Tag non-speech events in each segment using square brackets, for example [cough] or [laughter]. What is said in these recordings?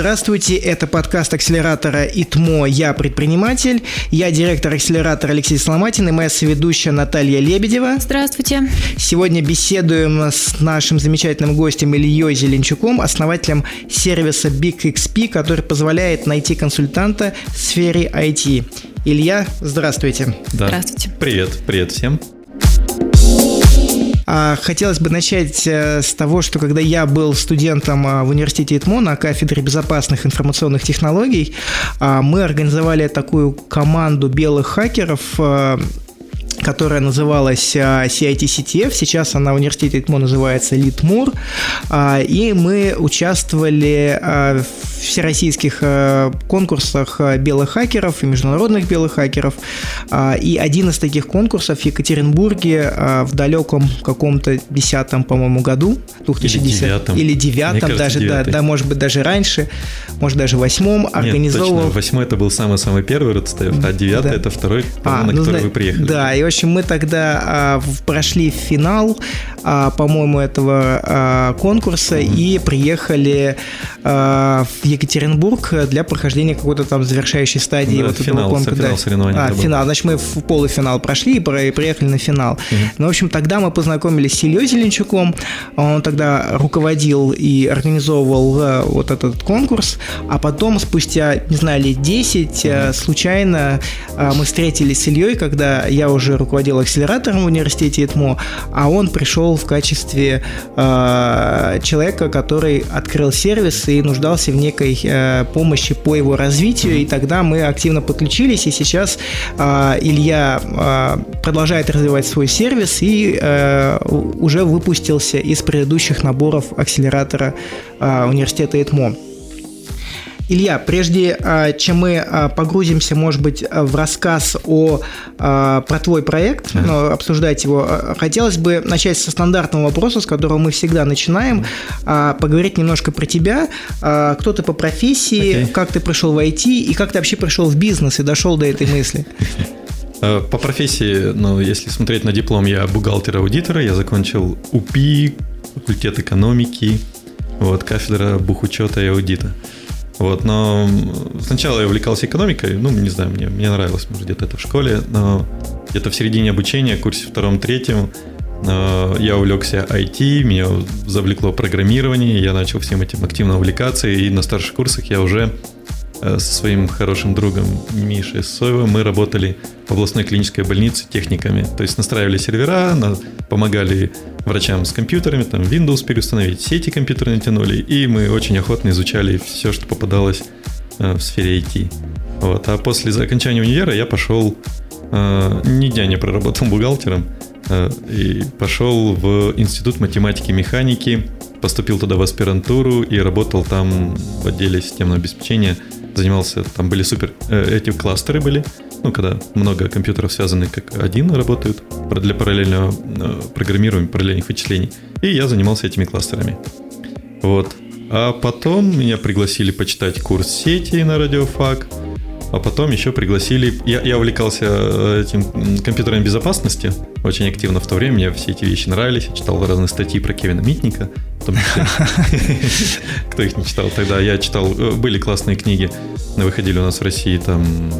здравствуйте. Это подкаст акселератора ИТМО «Я предприниматель». Я директор акселератора Алексей Сломатин и моя соведущая Наталья Лебедева. Здравствуйте. Сегодня беседуем с нашим замечательным гостем Ильей Зеленчуком, основателем сервиса BigXP, который позволяет найти консультанта в сфере IT. Илья, здравствуйте. Да. Здравствуйте. Привет, привет всем. А, хотелось бы начать э, с того, что когда я был студентом а, в университете ИТМО на кафедре безопасных информационных технологий, а, мы организовали такую команду белых хакеров, которая называлась CIT-CTF, сейчас она в университете ИТМО называется Литмур, и мы участвовали в всероссийских конкурсах белых хакеров и международных белых хакеров. А, и один из таких конкурсов в Екатеринбурге в далеком каком-то десятом, по-моему, году, 2010 или девятом, даже, да, да, может быть, даже раньше, может, даже восьмом, организовывал... Нет, точно, восьмой это был самый-самый первый родстев, а девятый да. это второй, а, на ну, который вы приехали. Да, и, общем, мы тогда а, прошли финал, а, по-моему, этого а, конкурса и приехали а, в Екатеринбург для прохождения какой-то там завершающей стадии да, вот финал, этого конкурса. Финал соревнований. А, финал. Значит, мы в полуфинал прошли и приехали на финал. Угу. Ну, в общем, тогда мы познакомились с Ильей Зеленчуком. Он тогда руководил и организовывал э, вот этот конкурс. А потом, спустя, не знаю, лет 10, угу. случайно э, мы встретились с Ильей, когда я уже руководил акселератором в университете ИТМО, а он пришел в качестве э, человека, который открыл сервис и нуждался в некой э, помощи по его развитию, и тогда мы активно подключились, и сейчас э, Илья э, продолжает развивать свой сервис и э, уже выпустился из предыдущих наборов акселератора э, университета ИТМО. Илья, прежде а, чем мы а, погрузимся, может быть, в рассказ о, а, про твой проект, mm-hmm. но обсуждать его, хотелось бы начать со стандартного вопроса, с которого мы всегда начинаем, поговорить немножко про тебя, кто ты по профессии, okay. как ты пришел в IT и как ты вообще пришел в бизнес и дошел до этой мысли. [laughs] Э, по профессии, ну, если смотреть на диплом, я бухгалтер-аудитор, я закончил УПИ, факультет экономики, вот, кафедра бухучета и аудита. Вот, но сначала я увлекался экономикой, ну, не знаю, мне, мне нравилось, может, где-то это в школе, но где-то в середине обучения, курсе втором-третьем, э, я увлекся IT, меня завлекло программирование, я начал всем этим активно увлекаться, и на старших курсах я уже со своим хорошим другом Мишей Соевым мы работали в областной клинической больнице техниками. То есть настраивали сервера, помогали врачам с компьютерами, там Windows переустановить, сети компьютерные тянули, и мы очень охотно изучали все, что попадалось э, в сфере IT. Вот. А после окончания универа я пошел, э, ни дня не проработал бухгалтером, и пошел в Институт математики и механики, поступил туда в аспирантуру и работал там в отделе системного обеспечения – занимался, там были супер, э, эти кластеры были, ну, когда много компьютеров связаны как один работают для параллельного э, программирования, параллельных вычислений. И я занимался этими кластерами. Вот. А потом меня пригласили почитать курс сети на радиофак. А потом еще пригласили... Я, я увлекался э, этим компьютерной безопасности очень активно в то время. Мне все эти вещи нравились. Я читал разные статьи про Кевина Митника. [laughs] Кто их не читал тогда? Я читал... Э, были классные книги. Выходили у нас в России там...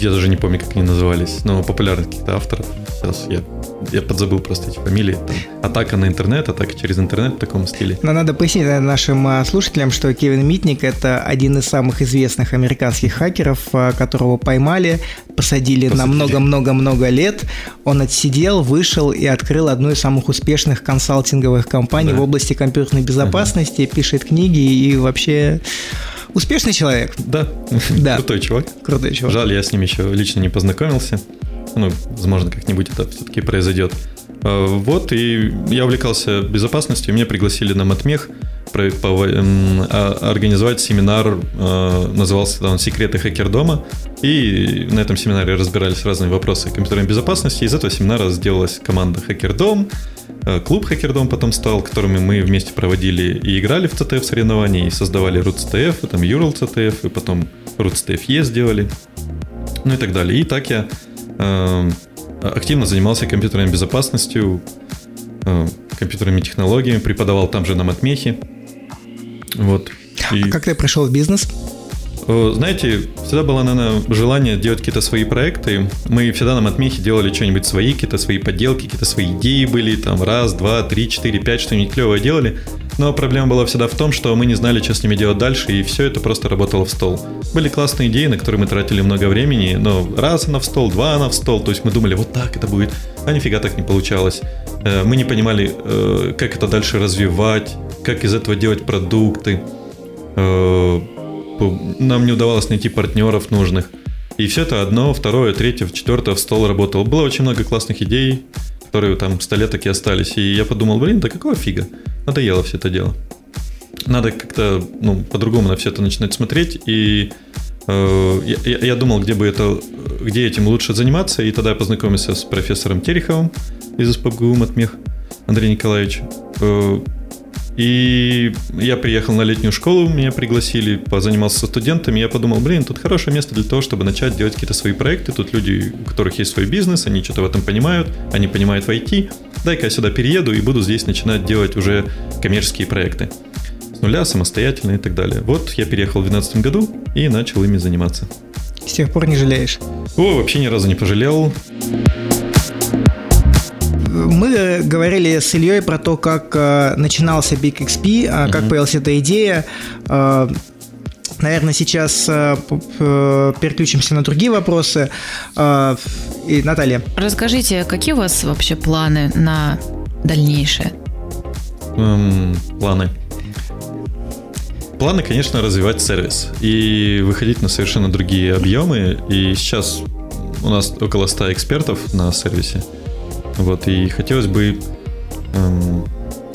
Я даже не помню, как они назывались. Но популярных каких-то авторов. Сейчас я я подзабыл просто эти фамилии. Там, атака на интернет, атака через интернет в таком стиле. Но надо пояснить нашим а, слушателям, что Кевин Митник – это один из самых известных американских хакеров, а, которого поймали, посадили, посадили. на много-много-много лет. Он отсидел, вышел и открыл одну из самых успешных консалтинговых компаний да. в области компьютерной безопасности, ага. пишет книги и вообще... Успешный человек. Да. [laughs] да. Крутой чувак. Крутой чувак. Жаль, я с ним еще лично не познакомился. Ну, возможно, как-нибудь это все-таки произойдет. А, вот, и я увлекался безопасностью, меня пригласили на Матмех организовать семинар, а, назывался он «Секреты хакердома», и на этом семинаре разбирались разные вопросы компьютерной безопасности. Из этого семинара сделалась команда «Хакердом», клуб «Хакердом» потом стал, которыми мы вместе проводили и играли в CTF соревнования, и создавали RootCTF, и там URL и потом RootCTF-E сделали, ну и так далее. И так я Эм, активно занимался компьютерной безопасностью, э, компьютерными технологиями, преподавал там же на Матмехе. Вот. И... А как ты пришел в бизнес? Знаете, всегда было, наверное, желание делать какие-то свои проекты. Мы всегда на Матмехе делали что-нибудь свои, какие-то свои подделки, какие-то свои идеи были, там раз, два, три, четыре, пять, что-нибудь клевое делали. Но проблема была всегда в том, что мы не знали, что с ними делать дальше, и все это просто работало в стол. Были классные идеи, на которые мы тратили много времени, но раз она в стол, два она в стол, то есть мы думали, вот так это будет, а нифига так не получалось. Э, мы не понимали, э, как это дальше развивать, как из этого делать продукты э, нам не удавалось найти партнеров нужных. И все это одно, второе, третье, четвертое в стол работало. Было очень много классных идей, которые там сто лет таки остались. И я подумал, блин, да какого фига? Надоело все это дело. Надо как-то ну, по-другому на все это начинать смотреть. И э, я, я думал, где бы это, где этим лучше заниматься. И тогда я познакомился с профессором Тереховым из СПБГУ Матмех Андрей Николаевич. И я приехал на летнюю школу, меня пригласили, позанимался со студентами. Я подумал, блин, тут хорошее место для того, чтобы начать делать какие-то свои проекты. Тут люди, у которых есть свой бизнес, они что-то в этом понимают, они понимают в IT. Дай-ка я сюда перееду и буду здесь начинать делать уже коммерческие проекты. С нуля, самостоятельно и так далее. Вот я переехал в 2012 году и начал ими заниматься. С тех пор не жалеешь? О, вообще ни разу не пожалел мы говорили с Ильей про то, как э, начинался Big XP, э, как mm-hmm. появилась эта идея. Э, наверное, сейчас э, э, переключимся на другие вопросы. Э, и Наталья. Расскажите, какие у вас вообще планы на дальнейшее? Эм, планы. Планы, конечно, развивать сервис и выходить на совершенно другие объемы. И сейчас у нас около 100 экспертов на сервисе. Вот, и хотелось бы, эм,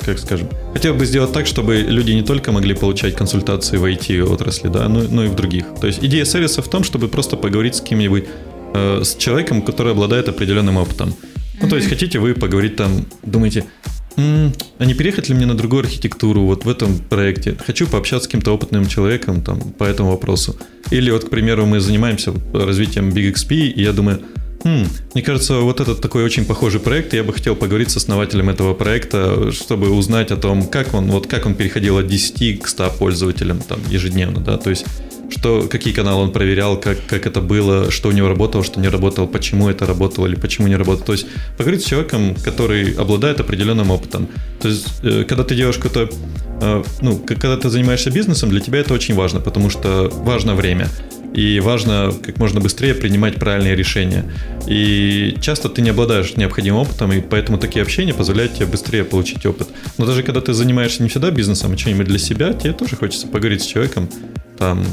как скажем, хотелось бы сделать так, чтобы люди не только могли получать консультации в IT-отрасли, да, но, но и в других. То есть идея сервиса в том, чтобы просто поговорить с кем-нибудь, э, с человеком, который обладает определенным опытом. Ну, то есть хотите вы поговорить там, думаете, м-м, а не переехать ли мне на другую архитектуру вот в этом проекте? Хочу пообщаться с каким-то опытным человеком там по этому вопросу. Или вот, к примеру, мы занимаемся развитием Big XP, и я думаю, Хм, мне кажется, вот этот такой очень похожий проект. Я бы хотел поговорить с основателем этого проекта, чтобы узнать о том, как он, вот как он переходил от 10 к 100 пользователям там, ежедневно, да, то есть что, какие каналы он проверял, как, как это было, что у него работало, что не работало, почему это работало или почему не работало. То есть поговорить с человеком, который обладает определенным опытом. То есть, э, когда ты делаешь какое-то, э, ну, когда ты занимаешься бизнесом, для тебя это очень важно, потому что важно время и важно как можно быстрее принимать правильные решения. И часто ты не обладаешь необходимым опытом, и поэтому такие общения позволяют тебе быстрее получить опыт. Но даже когда ты занимаешься не всегда бизнесом, а что-нибудь для себя, тебе тоже хочется поговорить с человеком, там,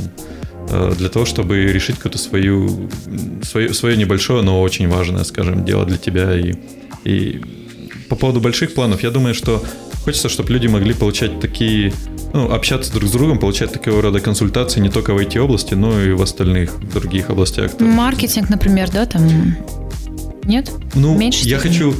э, для того, чтобы решить какое-то свою, свое, свое небольшое, но очень важное, скажем, дело для тебя. И, и по поводу больших планов, я думаю, что хочется, чтобы люди могли получать такие ну, общаться друг с другом, получать такого рода консультации не только в IT-области, но и в остальных других областях. Маркетинг, например, да, там нет? Ну, Меньше я хочу,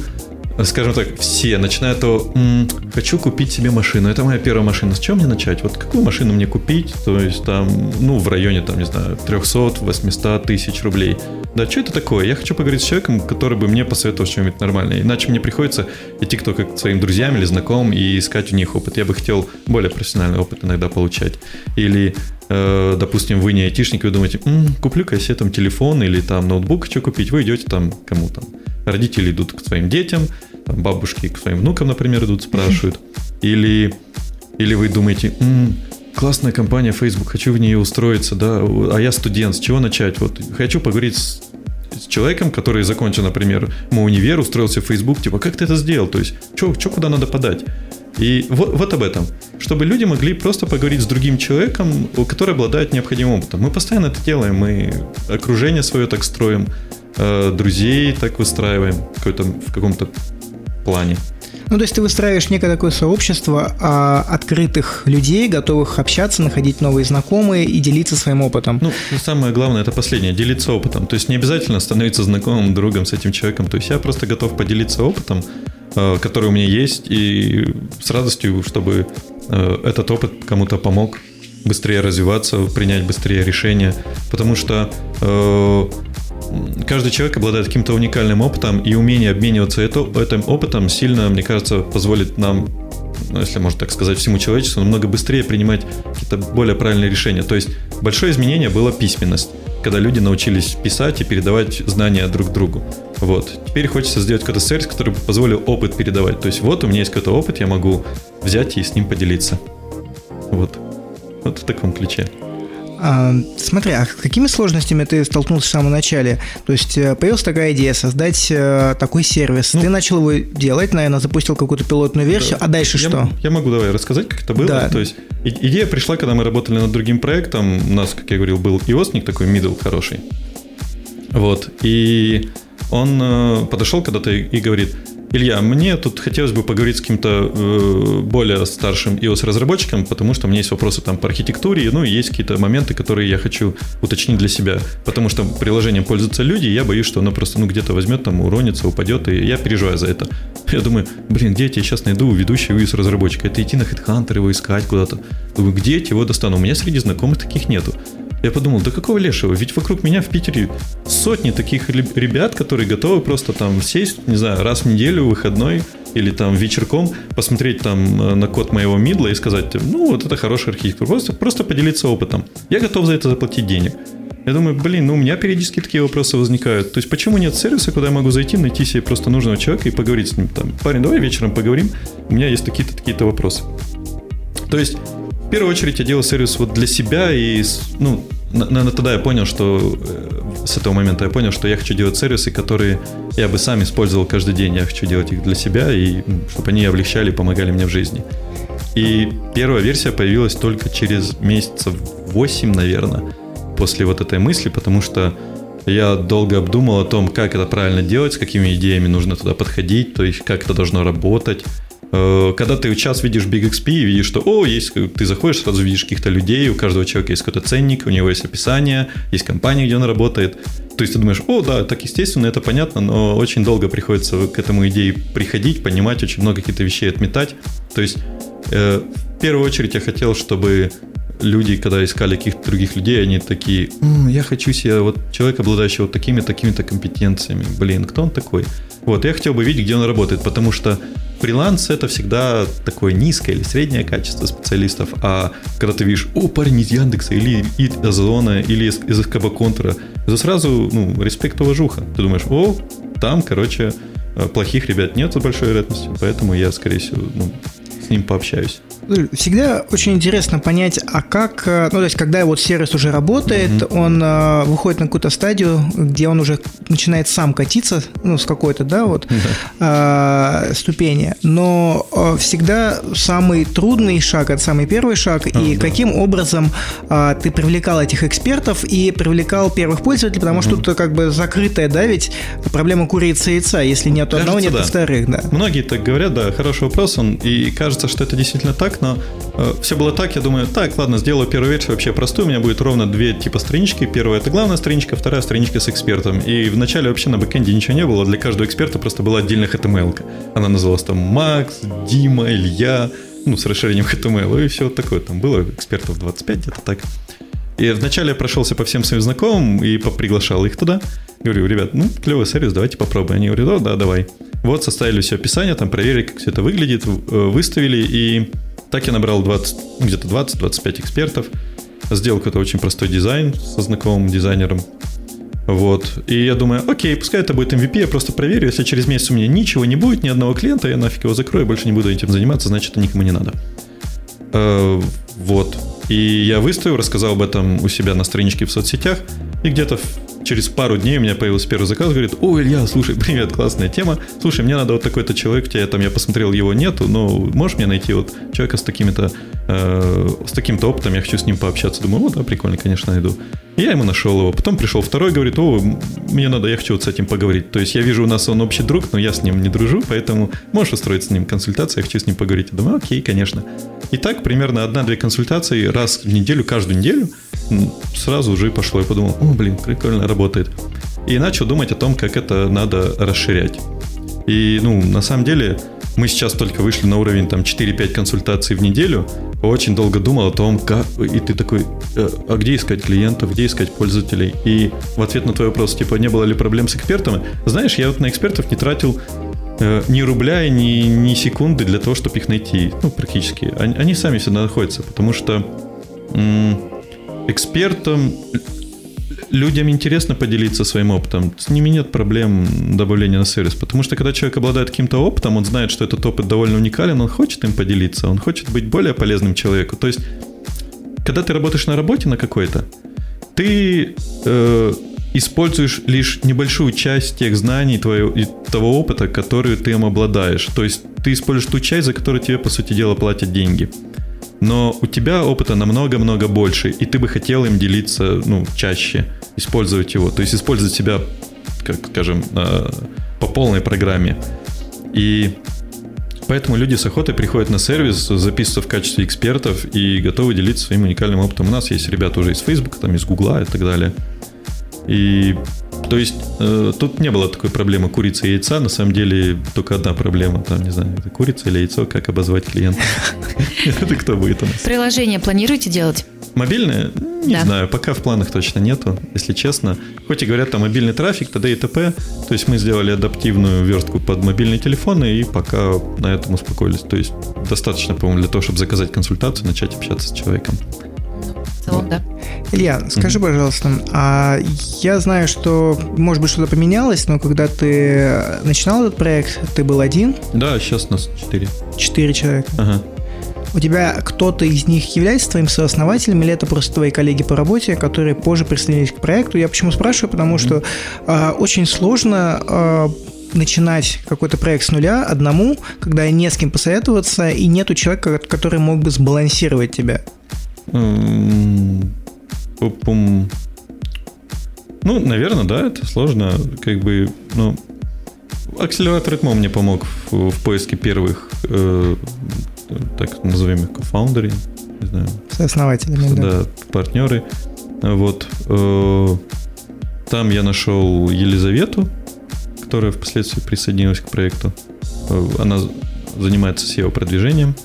скажем так, все, начиная м-м, хочу купить себе машину, это моя первая машина, с чего мне начать? Вот какую машину мне купить? То есть там, ну, в районе, там, не знаю, 300-800 тысяч рублей. Да, что это такое? Я хочу поговорить с человеком, который бы мне посоветовал что-нибудь нормальное. Иначе мне приходится идти кто к своим друзьям или знакомым и искать у них опыт. Я бы хотел более профессиональный опыт иногда получать. Или, допустим, вы не айтишник, вы думаете, М, куплю-ка я себе там телефон или там ноутбук хочу купить. Вы идете там кому там. Родители идут к своим детям, там, бабушки к своим внукам, например, идут, [laughs] спрашивают. Или, или вы думаете, М, классная компания Facebook, хочу в нее устроиться, да, а я студент, с чего начать? Вот хочу поговорить с, с человеком, который закончил, например, мой универ, устроился в Facebook, типа, как ты это сделал? То есть, что куда надо подать? И вот, вот об этом. Чтобы люди могли просто поговорить с другим человеком, который обладает необходимым опытом. Мы постоянно это делаем, мы окружение свое так строим, э, друзей так выстраиваем в каком-то плане. Ну, то есть ты выстраиваешь некое такое сообщество а, открытых людей, готовых общаться, находить новые знакомые и делиться своим опытом. Ну, самое главное это последнее, делиться опытом. То есть не обязательно становиться знакомым другом с этим человеком. То есть я просто готов поделиться опытом, э, который у меня есть, и с радостью, чтобы э, этот опыт кому-то помог быстрее развиваться, принять быстрее решения. Потому что э, каждый человек обладает каким-то уникальным опытом, и умение обмениваться это, этим опытом сильно, мне кажется, позволит нам ну, если можно так сказать, всему человечеству, намного быстрее принимать какие-то более правильные решения. То есть большое изменение было письменность, когда люди научились писать и передавать знания друг другу. Вот. Теперь хочется сделать какой-то сервис, который позволил опыт передавать. То есть вот у меня есть какой-то опыт, я могу взять и с ним поделиться. Вот. Вот в таком ключе. А, смотри, а с какими сложностями ты столкнулся в самом начале? То есть э, появилась такая идея создать э, такой сервис. Ну, ты начал его делать, наверное, запустил какую-то пилотную версию, да. а дальше я, что? Я могу давай рассказать, как это было. Да. То есть идея пришла, когда мы работали над другим проектом. У нас, как я говорил, был iOSник такой middle хороший. Вот. И он э, подошел когда-то и говорит, Илья, мне тут хотелось бы поговорить с каким-то э, более старшим iOS-разработчиком, потому что у меня есть вопросы там по архитектуре, ну и есть какие-то моменты, которые я хочу уточнить для себя. Потому что приложением пользуются люди, и я боюсь, что оно просто ну, где-то возьмет, там уронится, упадет, и я переживаю за это. [laughs] Я думаю, блин, где я тебе сейчас найду ведущего iOS-разработчика? Это идти на HeadHunter его искать куда-то. Думаю, где я его достану? У меня среди знакомых таких нету. Я подумал, да какого лешего? Ведь вокруг меня в Питере сотни таких ребят, которые готовы просто там сесть, не знаю, раз в неделю, выходной, или там вечерком посмотреть там э, на код моего мидла и сказать, ну, вот это хороший архитектур. Просто, просто поделиться опытом. Я готов за это заплатить денег. Я думаю, блин, ну у меня периодически такие вопросы возникают. То есть почему нет сервиса, куда я могу зайти, найти себе просто нужного человека и поговорить с ним там, парень, давай вечером поговорим, у меня есть такие-то такие-то вопросы. То есть в первую очередь я делал сервис вот для себя и, ну, наверное, тогда я понял, что э, с этого момента я понял, что я хочу делать сервисы, которые я бы сам использовал каждый день. Я хочу делать их для себя, и чтобы они облегчали и помогали мне в жизни. И первая версия появилась только через месяцев 8, наверное, после вот этой мысли, потому что я долго обдумал о том, как это правильно делать, с какими идеями нужно туда подходить, то есть как это должно работать, когда ты сейчас видишь Big XP и видишь, что, о, есть, ты заходишь, сразу видишь каких-то людей, у каждого человека есть какой-то ценник, у него есть описание, есть компания, где он работает. То есть ты думаешь, о, да, так естественно, это понятно, но очень долго приходится к этому идее приходить, понимать, очень много каких-то вещей отметать. То есть э, в первую очередь я хотел, чтобы люди, когда искали каких-то других людей, они такие, М, я хочу себе вот человека, обладающего вот такими такими-то компетенциями. Блин, кто он такой? Вот, я хотел бы видеть, где он работает, потому что фриланс это всегда такое низкое или среднее качество специалистов, а когда ты видишь, о, парень из Яндекса или из Озона или из, из СКБ Контура, это сразу, ну, респект, уважуха. Ты думаешь, о, там, короче, э, плохих ребят нет с большой вероятностью, поэтому я, скорее всего, ну, с ним пообщаюсь. Всегда очень интересно понять, а как, э, ну то есть, когда вот сервис уже работает, mm-hmm. он э, выходит на какую-то стадию, где он уже начинает сам катиться, ну с какой-то, да, вот mm-hmm. э, ступени, но э, всегда самый трудный шаг, это самый первый шаг, oh, и да. каким образом э, ты привлекал этих экспертов и привлекал первых пользователей, потому mm-hmm. что тут как бы закрытая, да, ведь проблема курицы и яйца, если нет Кажется, одного, нет да. вторых, да. Многие так говорят, да, хороший вопрос, он, и кажется, что это действительно так, но э, все было так, я думаю, так, ладно, сделаю первую версию вообще простую, у меня будет ровно две типа странички. Первая это главная страничка, вторая страничка с экспертом. И вначале вообще на бэкэнде ничего не было, для каждого эксперта просто была отдельная HTML. -ка. Она называлась там Макс, Дима, Илья, ну, с расширением HTML, и все такое. Там было экспертов 25, где-то так. И вначале я прошелся по всем своим знакомым и приглашал их туда. Говорю, ребят, ну, клевый сервис, давайте попробуем. Они говорят, да, да, давай. Вот, составили все описание, там проверили, как все это выглядит, э, выставили, и так я набрал 20, где-то 20-25 экспертов, сделал какой-то очень простой дизайн со знакомым дизайнером. Вот. И я думаю, окей, пускай это будет MVP, я просто проверю. Если через месяц у меня ничего не будет, ни одного клиента, я нафиг его закрою, больше не буду этим заниматься, значит, это никому не надо. Э, вот. И я выставил, рассказал об этом у себя на страничке в соцсетях, и где-то через пару дней у меня появился первый заказ, говорит, о, Илья, слушай, [laughs] привет, классная тема, слушай, мне надо вот такой-то человек, тебя там, я посмотрел, его нету, но можешь мне найти вот человека с такими-то, э, с таким-то опытом, я хочу с ним пообщаться. Думаю, о, да, прикольно, конечно, найду. Я ему нашел его. Потом пришел второй, говорит, о, мне надо, я хочу вот с этим поговорить. То есть я вижу, у нас он общий друг, но я с ним не дружу, поэтому можешь устроить с ним консультацию, я хочу с ним поговорить. Я думаю, окей, конечно. И так примерно одна-две консультации раз в неделю, каждую неделю сразу уже пошло. Я подумал, о, блин, прикольно работает. И начал думать о том, как это надо расширять. И, ну, на самом деле, мы сейчас только вышли на уровень там 4-5 консультаций в неделю. Очень долго думал о том, как... И ты такой, «Э, а где искать клиентов, где искать пользователей? И в ответ на твой вопрос, типа, не было ли проблем с экспертами? Знаешь, я вот на экспертов не тратил э, ни рубля и ни, ни секунды для того, чтобы их найти. Ну, практически. Они, они сами всегда находятся, потому что экспертам людям интересно поделиться своим опытом. С ними нет проблем добавления на сервис. Потому что когда человек обладает каким-то опытом, он знает, что этот опыт довольно уникален, он хочет им поделиться, он хочет быть более полезным человеку. То есть, когда ты работаешь на работе на какой-то, ты э, используешь лишь небольшую часть тех знаний твоего, того опыта, который ты им обладаешь. То есть ты используешь ту часть, за которую тебе, по сути дела, платят деньги но у тебя опыта намного-много больше, и ты бы хотел им делиться, ну, чаще, использовать его, то есть использовать себя, как скажем, э, по полной программе. И поэтому люди с охотой приходят на сервис, записываются в качестве экспертов и готовы делиться своим уникальным опытом. У нас есть ребята уже из Facebook, там из Гугла и так далее. И то есть э, тут не было такой проблемы курицы и яйца, на самом деле только одна проблема, там, не знаю, это курица или яйцо, как обозвать клиента. [laughs] Это кто будет у нас? Приложение планируете делать? Мобильное? Не знаю, пока в планах точно нету, если честно. Хоть и говорят, там мобильный трафик, т.д. и т.п. То есть мы сделали адаптивную верстку под мобильные телефоны и пока на этом успокоились. То есть достаточно, по-моему, для того, чтобы заказать консультацию, начать общаться с человеком. Целом, да. Илья, скажи, mm-hmm. пожалуйста, а я знаю, что, может быть, что-то поменялось, но когда ты начинал этот проект, ты был один? Да, сейчас нас четыре. Четыре человека. Ага. У тебя кто-то из них является твоим сооснователем, или это просто твои коллеги по работе, которые позже присоединились к проекту? Я почему спрашиваю? Потому mm-hmm. что э, очень сложно э, начинать какой-то проект с нуля одному, когда не с кем посоветоваться, и нету человека, который мог бы сбалансировать тебя. Пум. Ну, наверное, да, это сложно. Как бы, ну, акселератор ритмо мне помог в, в поиске первых, э, так назовем их, кофаундеры, не знаю. Сооснователями, да. Да, партнеры. Вот. Э, там я нашел Елизавету, которая впоследствии присоединилась к проекту. Э, она занимается SEO-продвижением.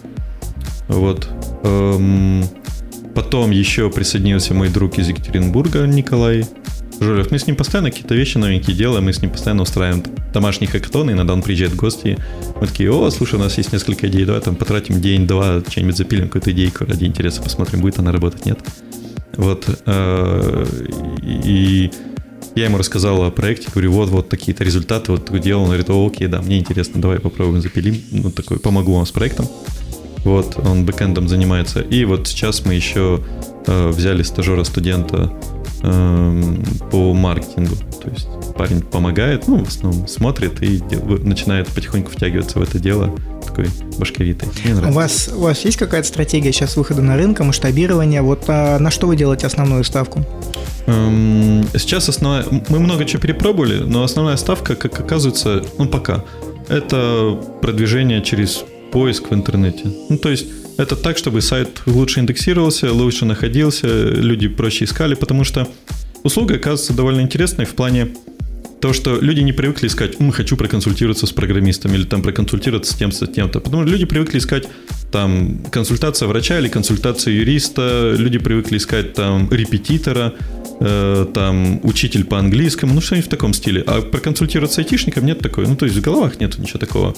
Вот. Эм, Потом еще присоединился мой друг из Екатеринбурга, Николай Жолев. Мы с ним постоянно какие-то вещи новенькие делаем, мы с ним постоянно устраиваем домашние хакатоны, иногда он приезжает в гости. Мы такие, о, слушай, у нас есть несколько идей, давай там потратим день-два, что-нибудь запилим, какую-то идейку ради интереса, посмотрим, будет она работать, нет. Вот. Э, и я ему рассказал о проекте, говорю, вот, вот такие-то результаты, вот делал, он говорит, о, окей, да, мне интересно, давай попробуем запилим, ну, такой, помогу вам с проектом. Вот, он бэкэндом занимается. И вот сейчас мы еще э, взяли стажера-студента э, по маркетингу. То есть парень помогает, ну, в основном смотрит и дел, начинает потихоньку втягиваться в это дело такой башковитый. У вас, у вас есть какая-то стратегия сейчас выхода на рынок, масштабирования? Вот а на что вы делаете основную ставку? Эм, сейчас основная... Мы много чего перепробовали, но основная ставка, как оказывается, ну, пока, это продвижение через поиск в интернете. Ну, то есть это так, чтобы сайт лучше индексировался, лучше находился, люди проще искали, потому что услуга оказывается довольно интересной в плане того, что люди не привыкли искать, мы хочу проконсультироваться с программистом или там проконсультироваться с тем-то, тем-то. Потому что люди привыкли искать там консультация врача или консультация юриста, люди привыкли искать там репетитора, э, там учитель по английскому, ну что-нибудь в таком стиле. А проконсультироваться с айтишником нет такой, ну то есть в головах нет ничего такого.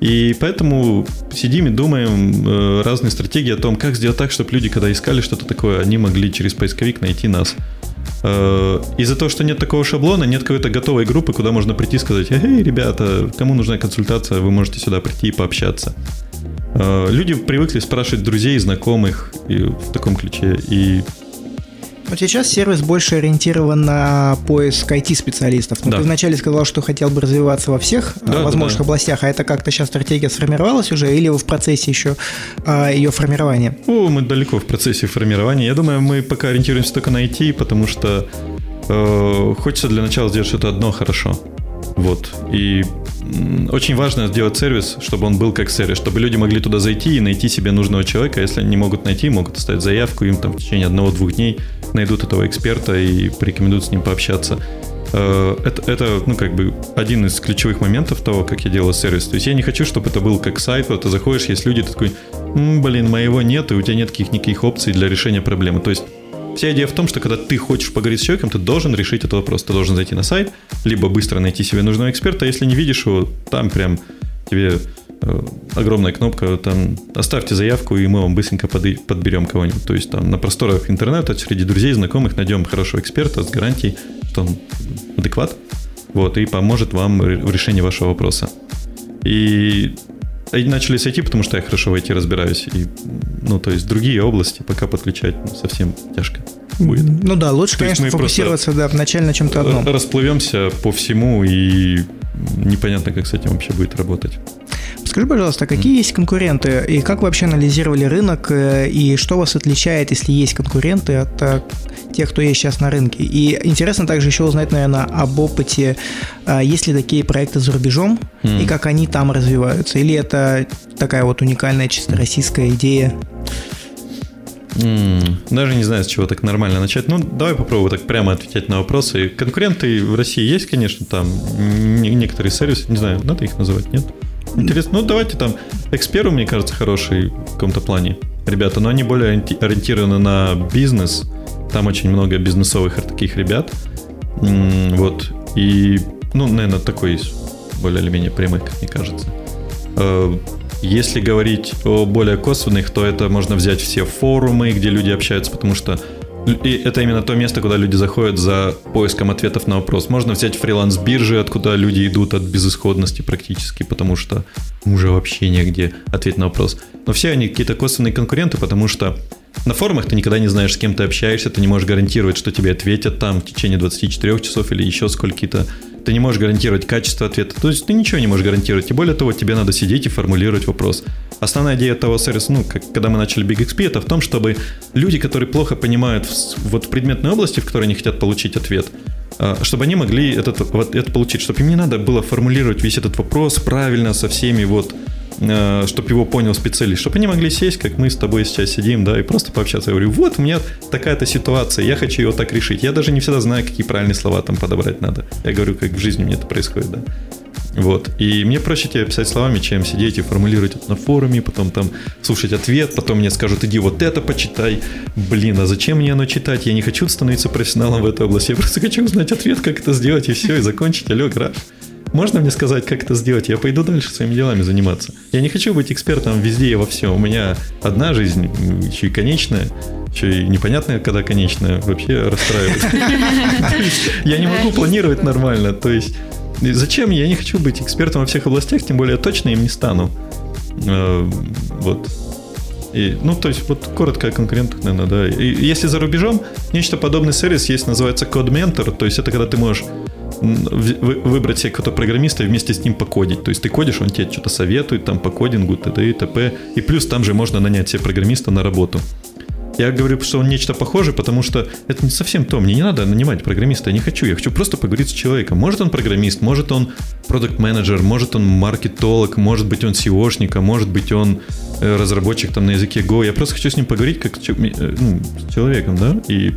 И поэтому сидим и думаем э, разные стратегии о том, как сделать так, чтобы люди, когда искали что-то такое, они могли через поисковик найти нас. Э, из-за того, что нет такого шаблона, нет какой-то готовой группы, куда можно прийти и сказать, эй, ребята, кому нужна консультация, вы можете сюда прийти и пообщаться. Э, люди привыкли спрашивать друзей, знакомых и в таком ключе. И вот сейчас сервис больше ориентирован на поиск IT-специалистов. Но да. ты вначале сказал, что хотел бы развиваться во всех э, да, возможных да, да. областях, а это как-то сейчас стратегия сформировалась уже, или вы в процессе еще а, ее формирования? О, мы далеко в процессе формирования. Я думаю, мы пока ориентируемся только на IT, потому что э, хочется для начала сделать что-то одно хорошо. Вот. И очень важно сделать сервис, чтобы он был как сервис, чтобы люди могли туда зайти и найти себе нужного человека. Если они не могут найти, могут оставить заявку, им там в течение одного-двух дней найдут этого эксперта и порекомендуют с ним пообщаться. Э, это, это, ну, как бы один из ключевых моментов того, как я делаю сервис. То есть я не хочу, чтобы это был как сайт, вот ты заходишь, есть люди, ты такой, М, блин, моего нет, и у тебя нет каких никаких опций для решения проблемы. То есть вся идея в том, что когда ты хочешь поговорить с человеком, ты должен решить этот вопрос. Ты должен зайти на сайт, либо быстро найти себе нужного эксперта, если не видишь его, там прям тебе э, огромная кнопка, там оставьте заявку, и мы вам быстренько подберем кого-нибудь. То есть там на просторах интернета среди друзей, знакомых найдем хорошего эксперта с гарантией, что он адекват, вот, и поможет вам в решении вашего вопроса. И начали с IT, потому что я хорошо в IT разбираюсь. И, ну, то есть другие области пока подключать ну, совсем тяжко будет. Ну да, лучше, то конечно, фокусироваться да, вначале на чем-то одном. Расплывемся по всему, и непонятно, как с этим вообще будет работать. Скажи, пожалуйста, какие есть конкуренты и как вы вообще анализировали рынок э, и что вас отличает, если есть конкуренты от э, тех, кто есть сейчас на рынке? И интересно также еще узнать, наверное, об опыте, э, есть ли такие проекты за рубежом mm. и как они там развиваются? Или это такая вот уникальная чисто российская идея? Даже не знаю, с чего так нормально начать. Ну, давай попробую так прямо отвечать на вопросы. Конкуренты в России есть, конечно, там некоторые сервисы, не знаю, надо их называть, нет? Интересно, ну давайте там Эксперу, мне кажется, хороший в каком-то плане. Ребята, но они более ориентированы на бизнес. Там очень много бизнесовых таких ребят. Вот. И, ну, наверное, такой более или менее прямой, как мне кажется. Э, если говорить о более косвенных, то это можно взять все форумы, где люди общаются, потому что и это именно то место, куда люди заходят за поиском ответов на вопрос. Можно взять фриланс-биржи, откуда люди идут от безысходности практически, потому что уже вообще негде ответить на вопрос. Но все они какие-то косвенные конкуренты, потому что на форумах ты никогда не знаешь, с кем ты общаешься, ты не можешь гарантировать, что тебе ответят там в течение 24 часов или еще сколько-то. Ты не можешь гарантировать качество ответа. То есть ты ничего не можешь гарантировать. И более того, тебе надо сидеть и формулировать вопрос. Основная идея того сервиса, ну, как, когда мы начали Big XP, это в том, чтобы люди, которые плохо понимают в, вот в предметной области, в которой они хотят получить ответ, а, чтобы они могли этот, вот, это получить, чтобы им не надо было формулировать весь этот вопрос правильно со всеми вот Э, чтобы его понял специалист, чтобы они могли сесть, как мы с тобой сейчас сидим, да, и просто пообщаться. Я говорю, вот у меня такая-то ситуация, я хочу ее так решить. Я даже не всегда знаю, какие правильные слова там подобрать надо. Я говорю, как в жизни мне это происходит, да. Вот. И мне проще тебе писать словами, чем сидеть и формулировать это на форуме, потом там слушать ответ, потом мне скажут, иди вот это почитай. Блин, а зачем мне оно читать? Я не хочу становиться профессионалом в этой области. Я просто хочу узнать ответ, как это сделать, и все, и закончить. Алло, граф. Можно мне сказать, как это сделать? Я пойду дальше своими делами заниматься. Я не хочу быть экспертом везде и во всем. У меня одна жизнь, еще и конечная, еще и непонятная, когда конечная, вообще расстраивает. Я не могу планировать нормально. То есть, зачем я не хочу быть экспертом во всех областях, тем более точно им не стану. Э, вот. И, ну, то есть, вот коротко о конкурентах, наверное, да. И если за рубежом, нечто подобный сервис есть, называется Code Mentor, то есть это когда ты можешь выбрать себе какого-то программиста и вместе с ним покодить. То есть ты кодишь, он тебе что-то советует там по кодингу, т.д. и т.п. И плюс там же можно нанять себе программиста на работу. Я говорю, что он нечто похожее, потому что это не совсем то. Мне не надо нанимать программиста, я не хочу. Я хочу просто поговорить с человеком. Может он программист, может он продукт менеджер может он маркетолог, может быть он SEOшник, а может быть он э, разработчик там на языке Go. Я просто хочу с ним поговорить как э, ну, с человеком, да, и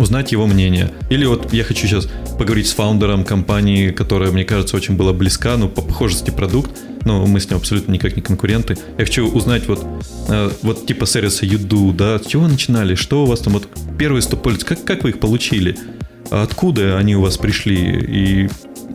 узнать его мнение. Или вот я хочу сейчас поговорить с фаундером компании, которая, мне кажется, очень была близка, ну, по похожести продукт, но мы с ним абсолютно никак не конкуренты. Я хочу узнать вот, э, вот типа сервиса Юду, да, с чего начинали, что у вас там, вот первые 100 пользователей, как, как вы их получили, откуда они у вас пришли, и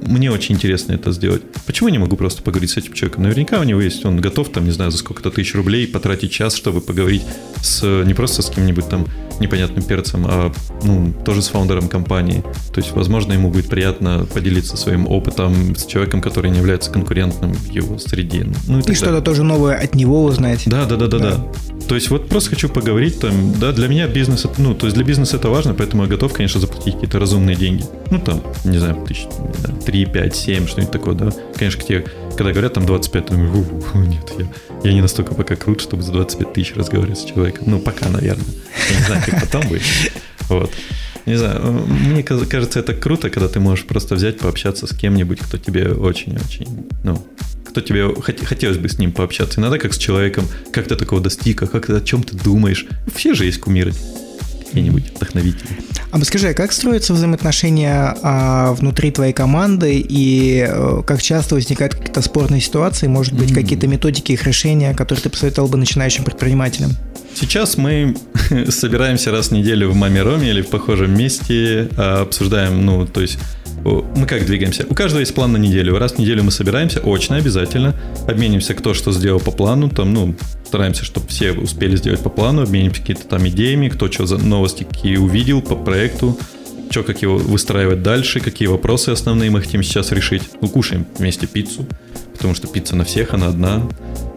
мне очень интересно это сделать. Почему я не могу просто поговорить с этим человеком? Наверняка у него есть, он готов, там, не знаю, за сколько-то тысяч рублей потратить час, чтобы поговорить с не просто с кем-нибудь там непонятным перцем, а ну, тоже с фаундером компании. То есть, возможно, ему будет приятно поделиться своим опытом с человеком, который не является конкурентным в его среде. Ну, и, и что-то тоже новое от него узнать. Да, да, да, да, да. То есть, вот просто хочу поговорить там, да, для меня бизнес, ну, то есть для бизнеса это важно, поэтому я готов, конечно, заплатить какие-то разумные деньги. Ну, там, не знаю, тысяч, не знаю, 3, 5, 7, что-нибудь такое, да. Конечно, те, когда говорят там 25, я думаю, нет, я, я не настолько пока крут, чтобы за 25 тысяч разговаривать с человеком. Ну, пока, наверное. Я не знаю, как потом будет. Вот. Не знаю, мне кажется, это круто, когда ты можешь просто взять, пообщаться с кем-нибудь, кто тебе очень-очень, ну, кто тебе хотелось бы с ним пообщаться. Иногда как с человеком, как ты такого достиг, а как ты, о чем ты думаешь. Все же есть кумиры какие-нибудь вдохновители. А скажи, а как строятся взаимоотношения а, внутри твоей команды и а, как часто возникают какие-то спорные ситуации, может быть, mm-hmm. какие-то методики их решения, которые ты посоветовал бы начинающим предпринимателям? Сейчас мы [laughs] собираемся раз в неделю в Маме Роме или в похожем месте, а, обсуждаем, ну, то есть мы как двигаемся? У каждого есть план на неделю. Раз в неделю мы собираемся, очно обязательно, обменимся, кто что сделал по плану, там, ну, стараемся, чтобы все успели сделать по плану, обменимся какие-то там идеями, кто что за новости какие увидел по проекту, что, как его выстраивать дальше, какие вопросы основные мы хотим сейчас решить. Ну, кушаем вместе пиццу, потому что пицца на всех, она одна.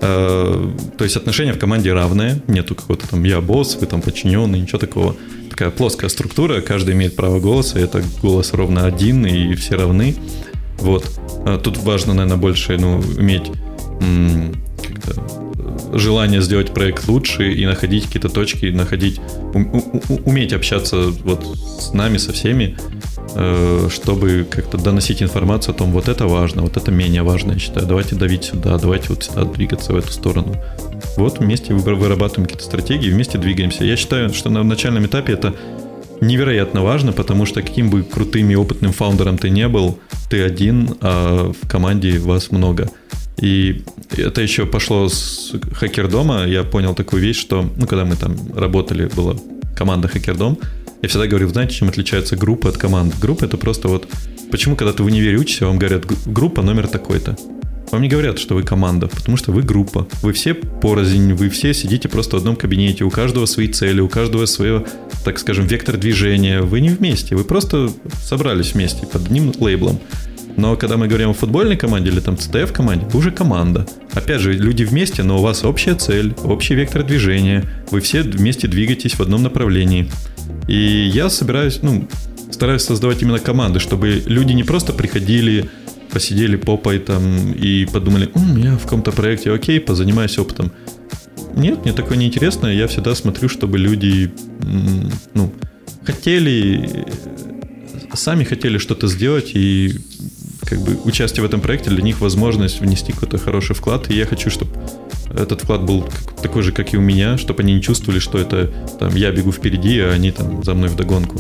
Э, то есть отношения в команде равные, нету какого-то там я босс, вы там подчиненный, ничего такого. Такая плоская структура, каждый имеет право голоса, это голос ровно один, и все равны. Вот. А тут важно, наверное, больше ну, иметь желание сделать проект лучше и находить какие-то точки, находить, уметь общаться вот с нами, со всеми, э, чтобы как-то доносить информацию о том, вот это важно, вот это менее важно, я считаю. Давайте давить сюда, давайте вот сюда двигаться в эту сторону. Вот вместе вырабатываем какие-то стратегии, вместе двигаемся. Я считаю, что на начальном этапе это невероятно важно, потому что каким бы крутым и опытным фаундером ты не был, ты один, а в команде вас много. И это еще пошло с Хакердома. Я понял такую вещь, что, ну, когда мы там работали, была команда Хакердом, я всегда говорю, знаете, чем отличается группа от команды? Группа это просто вот... Почему, когда ты в универе учишься, вам говорят, группа номер такой-то? Вам не говорят, что вы команда, потому что вы группа. Вы все порознь, вы все сидите просто в одном кабинете, у каждого свои цели, у каждого свое, так скажем, вектор движения. Вы не вместе, вы просто собрались вместе под одним лейблом. Но когда мы говорим о футбольной команде или там CTF команде, вы уже команда. Опять же, люди вместе, но у вас общая цель, общий вектор движения. Вы все вместе двигаетесь в одном направлении. И я собираюсь, ну, стараюсь создавать именно команды, чтобы люди не просто приходили, посидели попой там и подумали, М, я в каком-то проекте, окей, позанимаюсь опытом. Нет, мне такое неинтересно. Я всегда смотрю, чтобы люди, ну, хотели, сами хотели что-то сделать и как бы участие в этом проекте для них возможность внести какой-то хороший вклад. И я хочу, чтобы этот вклад был такой же, как и у меня, чтобы они не чувствовали, что это там я бегу впереди, а они там за мной вдогонку.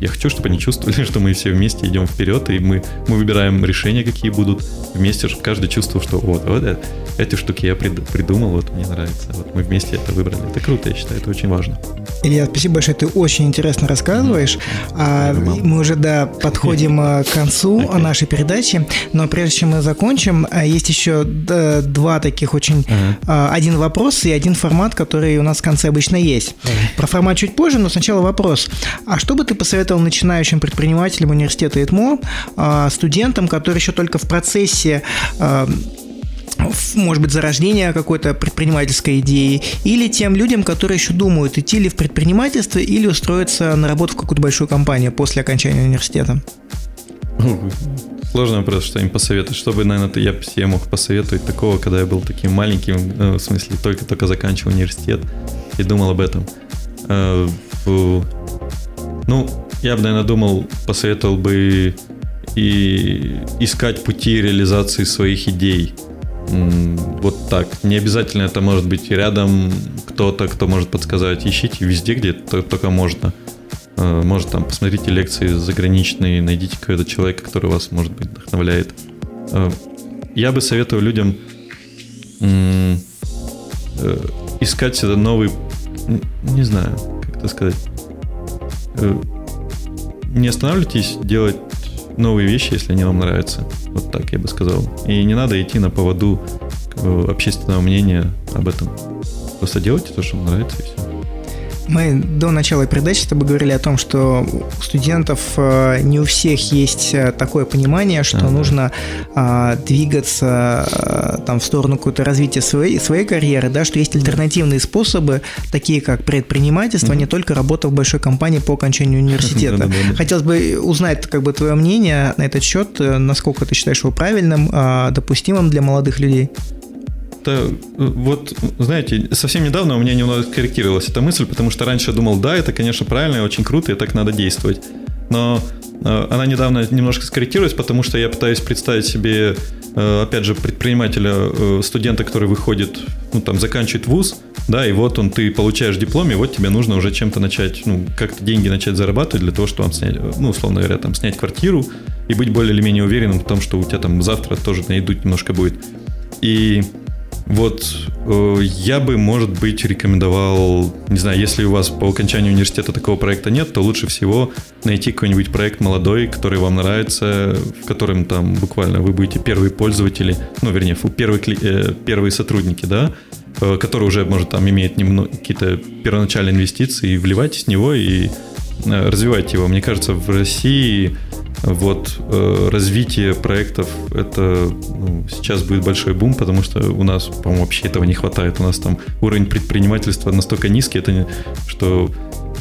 Я хочу, чтобы они чувствовали, [laughs] что мы все вместе идем вперед, и мы, мы выбираем решения, какие будут вместе, чтобы каждый чувствовал, что вот, вот это, эти штуки я придумал, вот мне нравится, вот мы вместе это выбрали. Это круто, я считаю, это очень важно. Илья, спасибо большое, ты очень интересно рассказываешь. А, мы уже да, подходим э, к концу нашей передачи, но прежде чем мы закончим, э, есть еще два таких очень... Ага. Один вопрос и один формат, который у нас в конце обычно есть. Ага. Про формат чуть позже, но сначала вопрос. А что бы ты посоветовал начинающим предпринимателям университета ИТМО, а, студентам, которые еще только в процессе а, может быть, зарождение какой-то предпринимательской идеи, или тем людям, которые еще думают, идти ли в предпринимательство или устроиться на работу в какую-то большую компанию после окончания университета? Сложный вопрос, что им посоветовать. Что бы, наверное, я себе мог посоветовать такого, когда я был таким маленьким, э, в смысле, только-только заканчивал университет и думал об этом. Э, ну, я бы, наверное, думал, посоветовал бы и искать пути реализации своих идей вот так. Не обязательно это может быть рядом кто-то, кто может подсказать. Ищите везде, где только можно. Э, может, там, посмотрите лекции заграничные, найдите какого-то человека, который вас, может быть, вдохновляет. Э, я бы советовал людям э, искать это новый, не знаю, как это сказать. Не останавливайтесь делать новые вещи, если они вам нравятся. Вот так я бы сказал. И не надо идти на поводу общественного мнения об этом. Просто делайте то, что вам нравится. Мы до начала передачи с тобой говорили о том, что у студентов э, не у всех есть э, такое понимание, что а, нужно да. двигаться э, там в сторону какого-то развития своей, своей карьеры, да, что есть альтернативные способы, такие как предпринимательство, mm-hmm. не только работа в большой компании по окончанию [laughs] университета. Хотелось бы узнать как бы твое мнение на этот счет, насколько ты считаешь его правильным, допустимым для молодых людей это вот, знаете, совсем недавно у меня немного корректировалась эта мысль, потому что раньше я думал, да, это, конечно, правильно очень круто, и так надо действовать. Но э, она недавно немножко скорректировалась, потому что я пытаюсь представить себе, э, опять же, предпринимателя, э, студента, который выходит, ну, там, заканчивает вуз, да, и вот он, ты получаешь диплом, и вот тебе нужно уже чем-то начать, ну, как-то деньги начать зарабатывать для того, чтобы снять, ну, условно говоря, там, снять квартиру и быть более или менее уверенным в том, что у тебя там завтра тоже найдут немножко будет. И Вот э, я бы, может быть, рекомендовал, не знаю, если у вас по окончанию университета такого проекта нет, то лучше всего найти какой-нибудь проект молодой, который вам нравится, в котором там буквально вы будете первые пользователи, ну, вернее, первые, э, первые сотрудники, да, э, который уже, может, там имеет немного, какие-то первоначальные инвестиции, и вливайтесь в него и э, развивайте его. Мне кажется, в России вот э, развитие проектов это ну, сейчас будет большой бум, потому что у нас, по-моему, вообще этого не хватает. У нас там уровень предпринимательства настолько низкий, это не, что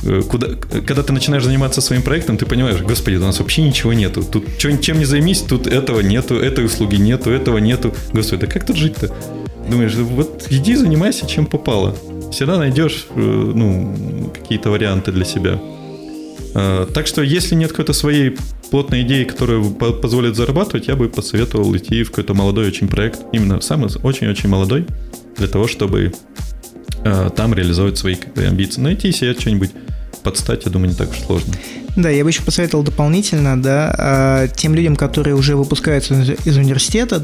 э, куда, когда ты начинаешь заниматься своим проектом, ты понимаешь, господи, у нас вообще ничего нету. Тут чем, чем не займись, тут этого нету, этой услуги нету, этого нету. Господи, да как тут жить-то? Думаешь, вот иди занимайся чем попало. Всегда найдешь э, ну, какие-то варианты для себя. Э, так что, если нет какой-то своей плотной идеи, которая позволит зарабатывать, я бы посоветовал идти в какой-то молодой очень проект, именно самый очень-очень молодой, для того, чтобы э, там реализовать свои амбиции. Найти себе что-нибудь под стать, я думаю, не так уж сложно. Да, я бы еще посоветовал дополнительно, да, а, тем людям, которые уже выпускаются из университета,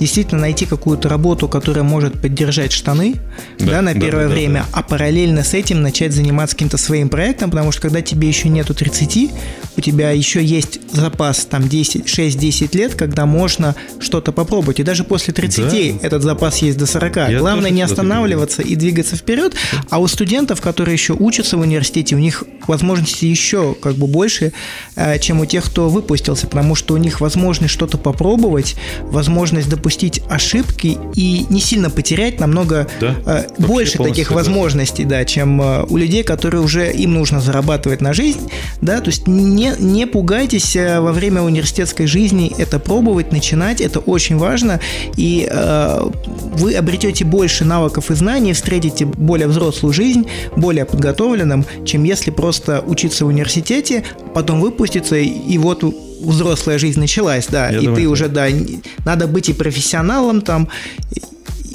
действительно найти какую-то работу, которая может поддержать штаны, да, да на первое да, да, время, да, да. а параллельно с этим начать заниматься каким-то своим проектом, потому что когда тебе еще нету 30, у тебя еще есть запас там 10, 6-10 лет, когда можно что-то попробовать. И даже после 30 да. этот запас есть до 40. Я Главное не останавливаться и двигаться вперед. А у студентов, которые еще учатся в университете, у них возможности еще как бы больше, э, чем у тех, кто выпустился, потому что у них возможность что-то попробовать, возможность допустить ошибки и не сильно потерять намного да, э, больше таких возможностей, да, чем э, у людей, которые уже им нужно зарабатывать на жизнь, да, то есть не, не пугайтесь во время университетской жизни это пробовать, начинать, это очень важно, и э, вы обретете больше навыков и знаний, встретите более взрослую жизнь, более подготовленным, чем если просто учиться в университете, потом выпуститься, и вот взрослая жизнь началась, да, Я и думаю, ты уже, да, надо быть и профессионалом там,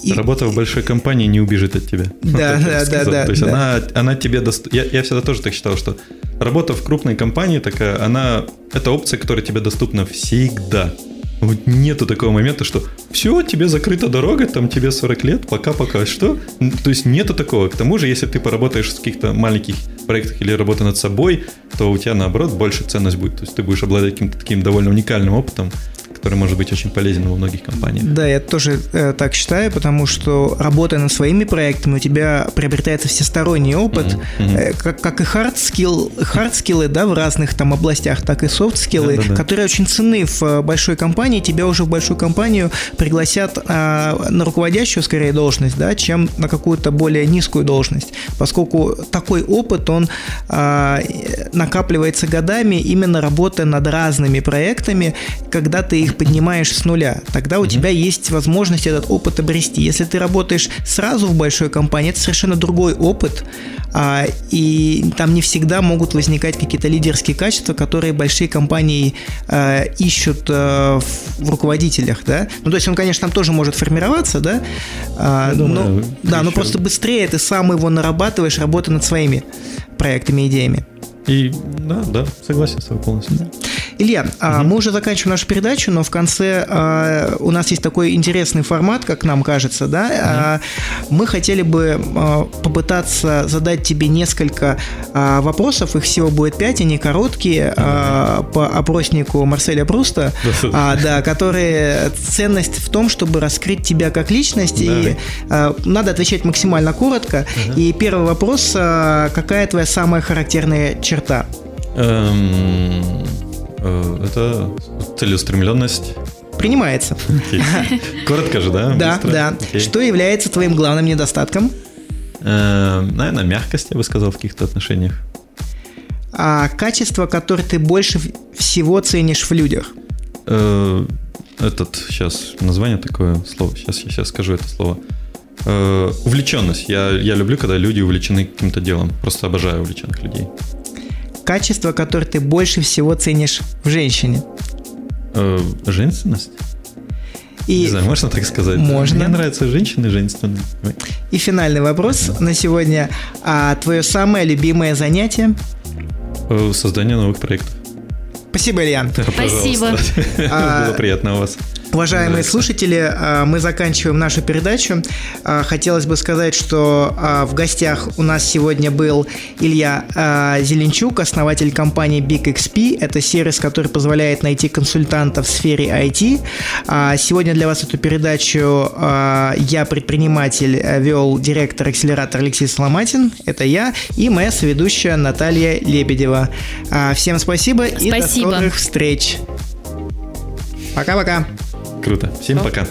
и... Работа в большой компании не убежит от тебя. Да, да, да, да. То есть она, она тебе дост... я, я всегда тоже так считал, что работа в крупной компании такая, она это опция, которая тебе доступна всегда. Вот нету такого момента, что все, тебе закрыта дорога, там тебе 40 лет, пока-пока. Что? То есть нету такого. К тому же, если ты поработаешь в каких-то маленьких проектах или работа над собой, то у тебя, наоборот, больше ценность будет. То есть ты будешь обладать каким-то таким довольно уникальным опытом, который может быть очень полезен во многих компаниях. Да, я тоже э, так считаю, потому что работая над своими проектами, у тебя приобретается всесторонний опыт, mm-hmm. э, как, как и hard skill, hard skills, да, в разных там областях, так и soft skills, да, да, да. которые очень ценны в э, большой компании. Тебя уже в большую компанию пригласят э, на руководящую, скорее, должность, да, чем на какую-то более низкую должность, поскольку такой опыт, он э, накапливается годами именно работая над разными проектами, когда ты их их поднимаешь с нуля, тогда у mm-hmm. тебя есть возможность этот опыт обрести. Если ты работаешь сразу в большой компании, это совершенно другой опыт, а, и там не всегда могут возникать какие-то лидерские качества, которые большие компании а, ищут а, в, в руководителях, да. Ну, то есть он, конечно, там тоже может формироваться, да, а, думаю, но, да, но просто быстрее ты сам его нарабатываешь, работая над своими проектами, идеями. И да, да, согласен с тобой полностью. Да. Илья, угу. мы уже заканчиваем нашу передачу, но в конце а, у нас есть такой интересный формат, как нам кажется, да. Угу. Мы хотели бы попытаться задать тебе несколько вопросов, их всего будет пять, они короткие, угу. по опроснику Марселя Пруста, да, которые ценность в том, чтобы раскрыть тебя как личность, и надо отвечать максимально коротко. И первый вопрос, какая твоя самая характерная черта? Эм, Э, это целеустремленность. Принимается. [laughs] Коротко же, да? Да, да. Что является твоим главным недостатком? Э, наверное, мягкость, я бы сказал, в каких-то отношениях. А качество, которое ты больше всего ценишь в людях? Э, этот, сейчас, название такое слово, сейчас я сейчас скажу это слово. Увлеченность. Я, я люблю, когда люди увлечены каким-то делом. Просто обожаю увлеченных людей качество, которое ты больше всего ценишь в женщине? Э, женственность? И Не знаю, можно так сказать? Можно. Мне нравятся женщины женственные. И финальный вопрос на сегодня. А твое самое любимое занятие? Э, создание новых проектов. Спасибо, Ильян. Спасибо. [laughs] Было приятно у вас. Уважаемые слушатели, а, мы заканчиваем нашу передачу. А, Хотелось бы сказать, что а, в гостях у нас сегодня был Илья Зеленчук, основатель компании Big XP. Это сервис, который позволяет найти консультанта в сфере IT. Сегодня для вас эту передачу я, предприниматель, вел директор акселератора Алексей Соломатин. Это я. И моя соведущая Наталья Лебедева. Всем спасибо, и до Спасибо. скорых встреч. Пока-пока. Круто. Всем пока.